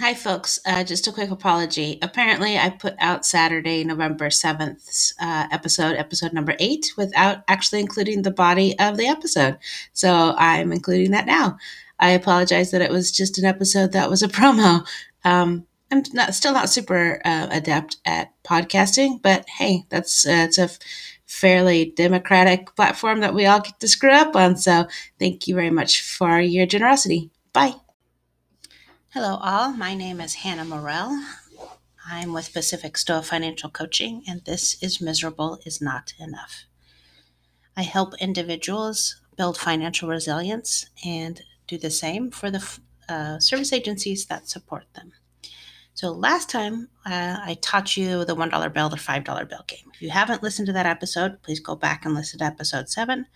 Hi, folks. Uh, just a quick apology. Apparently, I put out Saturday, November 7th uh, episode, episode number eight, without actually including the body of the episode. So I'm including that now. I apologize that it was just an episode that was a promo. Um, I'm not, still not super uh, adept at podcasting, but hey, that's uh, it's a fairly democratic platform that we all get to screw up on. So thank you very much for your generosity. Bye. Hello, all. My name is Hannah Morell. I'm with Pacific Stoa Financial Coaching, and this is Miserable is Not Enough. I help individuals build financial resilience and do the same for the uh, service agencies that support them. So, last time uh, I taught you the $1 bill, the $5 bill game. If you haven't listened to that episode, please go back and listen to episode seven.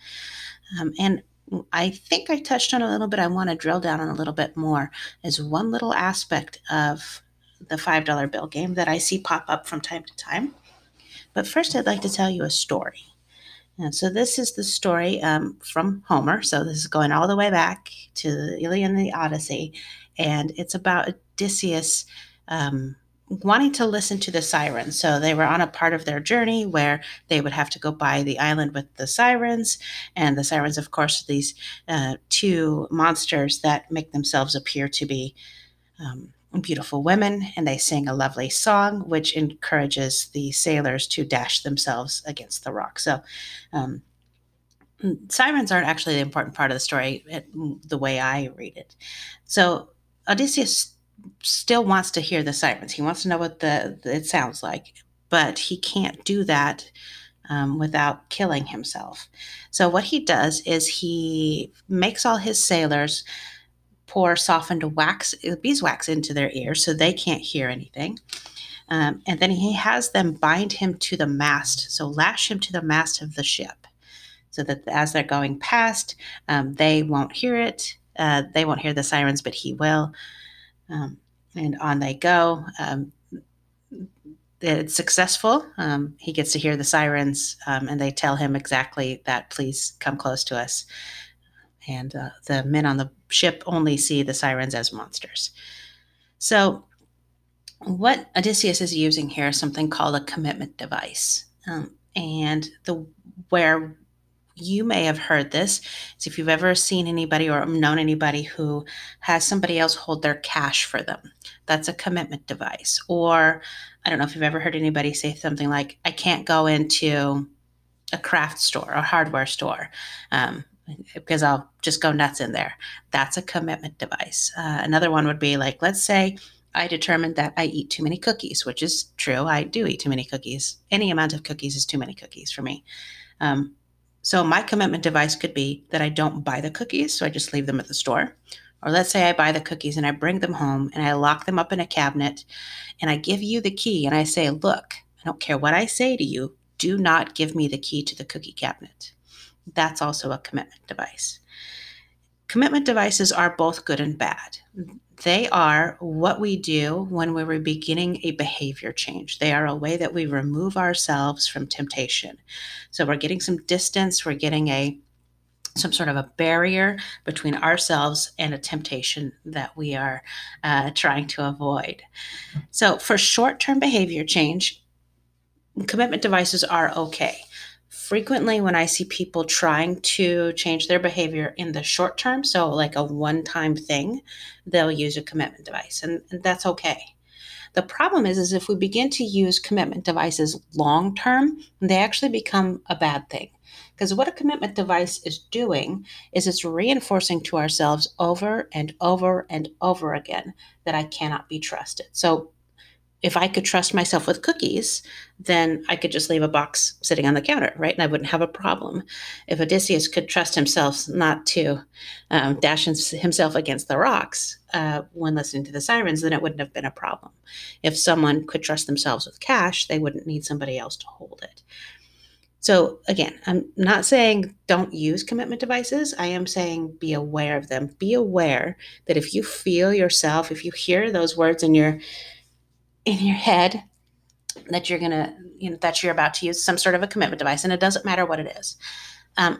Um, and I think I touched on a little bit. I want to drill down on a little bit more is one little aspect of the $5 bill game that I see pop up from time to time. But first, I'd like to tell you a story. And so, this is the story um, from Homer. So, this is going all the way back to the Iliad and the Odyssey. And it's about Odysseus um, wanting to listen to the sirens. So they were on a part of their journey where they would have to go by the island with the sirens. And the sirens, of course, are these uh, two monsters that make themselves appear to be um, beautiful women. And they sing a lovely song, which encourages the sailors to dash themselves against the rock. So, um, sirens aren't actually the important part of the story, the way I read it. So, Odysseus still wants to hear the sirens. He wants to know what the, it sounds like, but he can't do that um, without killing himself. So what he does is he makes all his sailors pour softened wax, beeswax into their ears so they can't hear anything. Um, and then he has them bind him to the mast, so lash him to the mast of the ship, so that as they're going past, um, they won't hear it. Uh, they won't hear the sirens, but he will. Um, and on they go. Um, it's successful. Um, he gets to hear the sirens, um, and they tell him exactly that, please come close to us. And uh, the men on the ship only see the sirens as monsters. So, what Odysseus is using here is something called a commitment device. Um, and the where you may have heard this. So if you've ever seen anybody or known anybody who has somebody else hold their cash for them, that's a commitment device. Or I don't know if you've ever heard anybody say something like, I can't go into a craft store or hardware store um, because I'll just go nuts in there. That's a commitment device. Uh, another one would be like, let's say I determined that I eat too many cookies, which is true. I do eat too many cookies. Any amount of cookies is too many cookies for me. Um, so my commitment device could be that I don't buy the cookies, so I just leave them at the store. Or let's say I buy the cookies and I bring them home and I lock them up in a cabinet and I give you the key and I say, look, I don't care what I say to you, do not give me the key to the cookie cabinet. That's also a commitment device. Commitment devices are both good and bad. They are what we do when we're beginning a behavior change. They are a way that we remove ourselves from temptation. So we're getting some distance, we're getting a some sort of a barrier between ourselves and a temptation that we are uh, trying to avoid. So, for short term behavior change, commitment devices are okay frequently when I see people trying to change their behavior in the short term, so like a one time thing, they'll use a commitment device, and, and that's okay. The problem is, is if we begin to use commitment devices long term, they actually become a bad thing. Because what a commitment device is doing is it's reinforcing to ourselves over and over and over again that I cannot be trusted. So if I could trust myself with cookies, then I could just leave a box sitting on the counter, right? And I wouldn't have a problem. If Odysseus could trust himself not to um, dash himself against the rocks uh, when listening to the sirens, then it wouldn't have been a problem. If someone could trust themselves with cash, they wouldn't need somebody else to hold it. So, again, I'm not saying don't use commitment devices. I am saying be aware of them. Be aware that if you feel yourself, if you hear those words in your in your head that you're gonna you know that you're about to use some sort of a commitment device and it doesn't matter what it is um,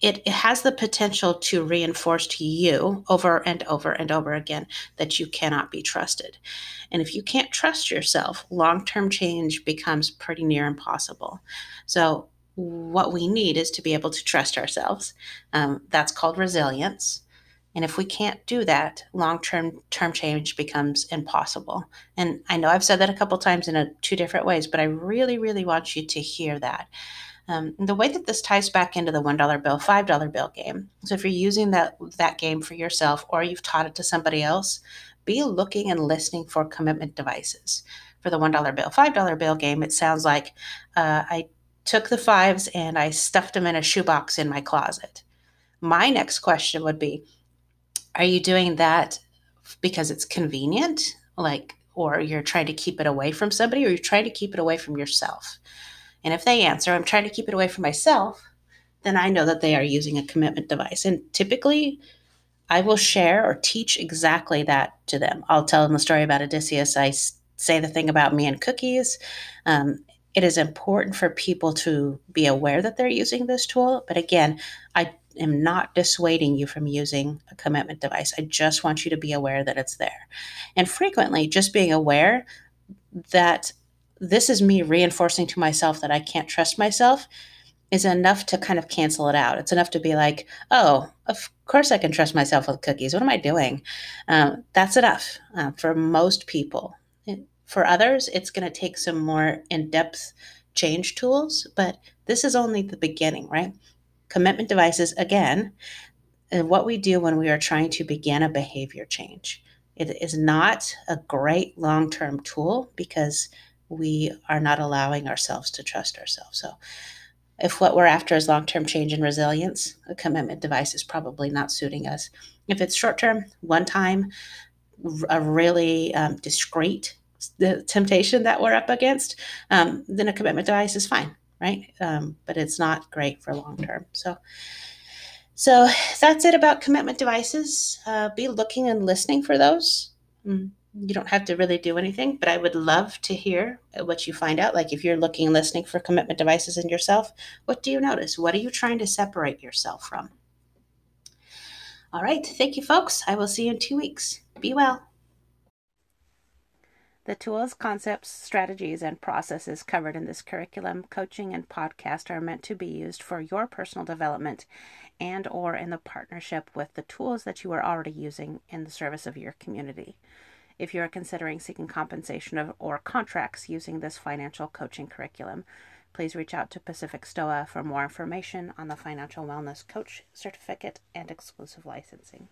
it, it has the potential to reinforce to you over and over and over again that you cannot be trusted. And if you can't trust yourself, long term change becomes pretty near impossible. So, what we need is to be able to trust ourselves. Um, that's called resilience. And if we can't do that, long term term change becomes impossible. And I know I've said that a couple times in a, two different ways, but I really, really want you to hear that. Um, the way that this ties back into the one dollar bill, five dollar bill game. So if you're using that that game for yourself or you've taught it to somebody else, be looking and listening for commitment devices. For the one dollar bill, five dollar bill game, it sounds like uh, I took the fives and I stuffed them in a shoebox in my closet. My next question would be, are you doing that because it's convenient, like, or you're trying to keep it away from somebody, or you're trying to keep it away from yourself? And if they answer, I'm trying to keep it away from myself, then I know that they are using a commitment device. And typically, I will share or teach exactly that to them. I'll tell them the story about Odysseus. I say the thing about me and cookies. Um, it is important for people to be aware that they're using this tool. But again, I am not dissuading you from using a commitment device. I just want you to be aware that it's there. And frequently, just being aware that this is me reinforcing to myself that I can't trust myself is enough to kind of cancel it out. It's enough to be like, oh, of course I can trust myself with cookies. What am I doing? Um, that's enough uh, for most people. For others, it's going to take some more in depth change tools, but this is only the beginning, right? Commitment devices, again, and what we do when we are trying to begin a behavior change. It is not a great long term tool because we are not allowing ourselves to trust ourselves. So, if what we're after is long term change and resilience, a commitment device is probably not suiting us. If it's short term, one time, a really um, discrete the temptation that we're up against, um, then a commitment device is fine, right? Um, but it's not great for long term. So, so that's it about commitment devices. Uh, be looking and listening for those. Mm you don't have to really do anything, but I would love to hear what you find out. Like if you're looking and listening for commitment devices in yourself, what do you notice? What are you trying to separate yourself from? All right. Thank you, folks. I will see you in two weeks. Be well. The tools, concepts, strategies, and processes covered in this curriculum, coaching, and podcast are meant to be used for your personal development and or in the partnership with the tools that you are already using in the service of your community if you are considering seeking compensation of, or contracts using this financial coaching curriculum. Please reach out to Pacific STOA for more information on the Financial Wellness Coach Certificate and exclusive licensing.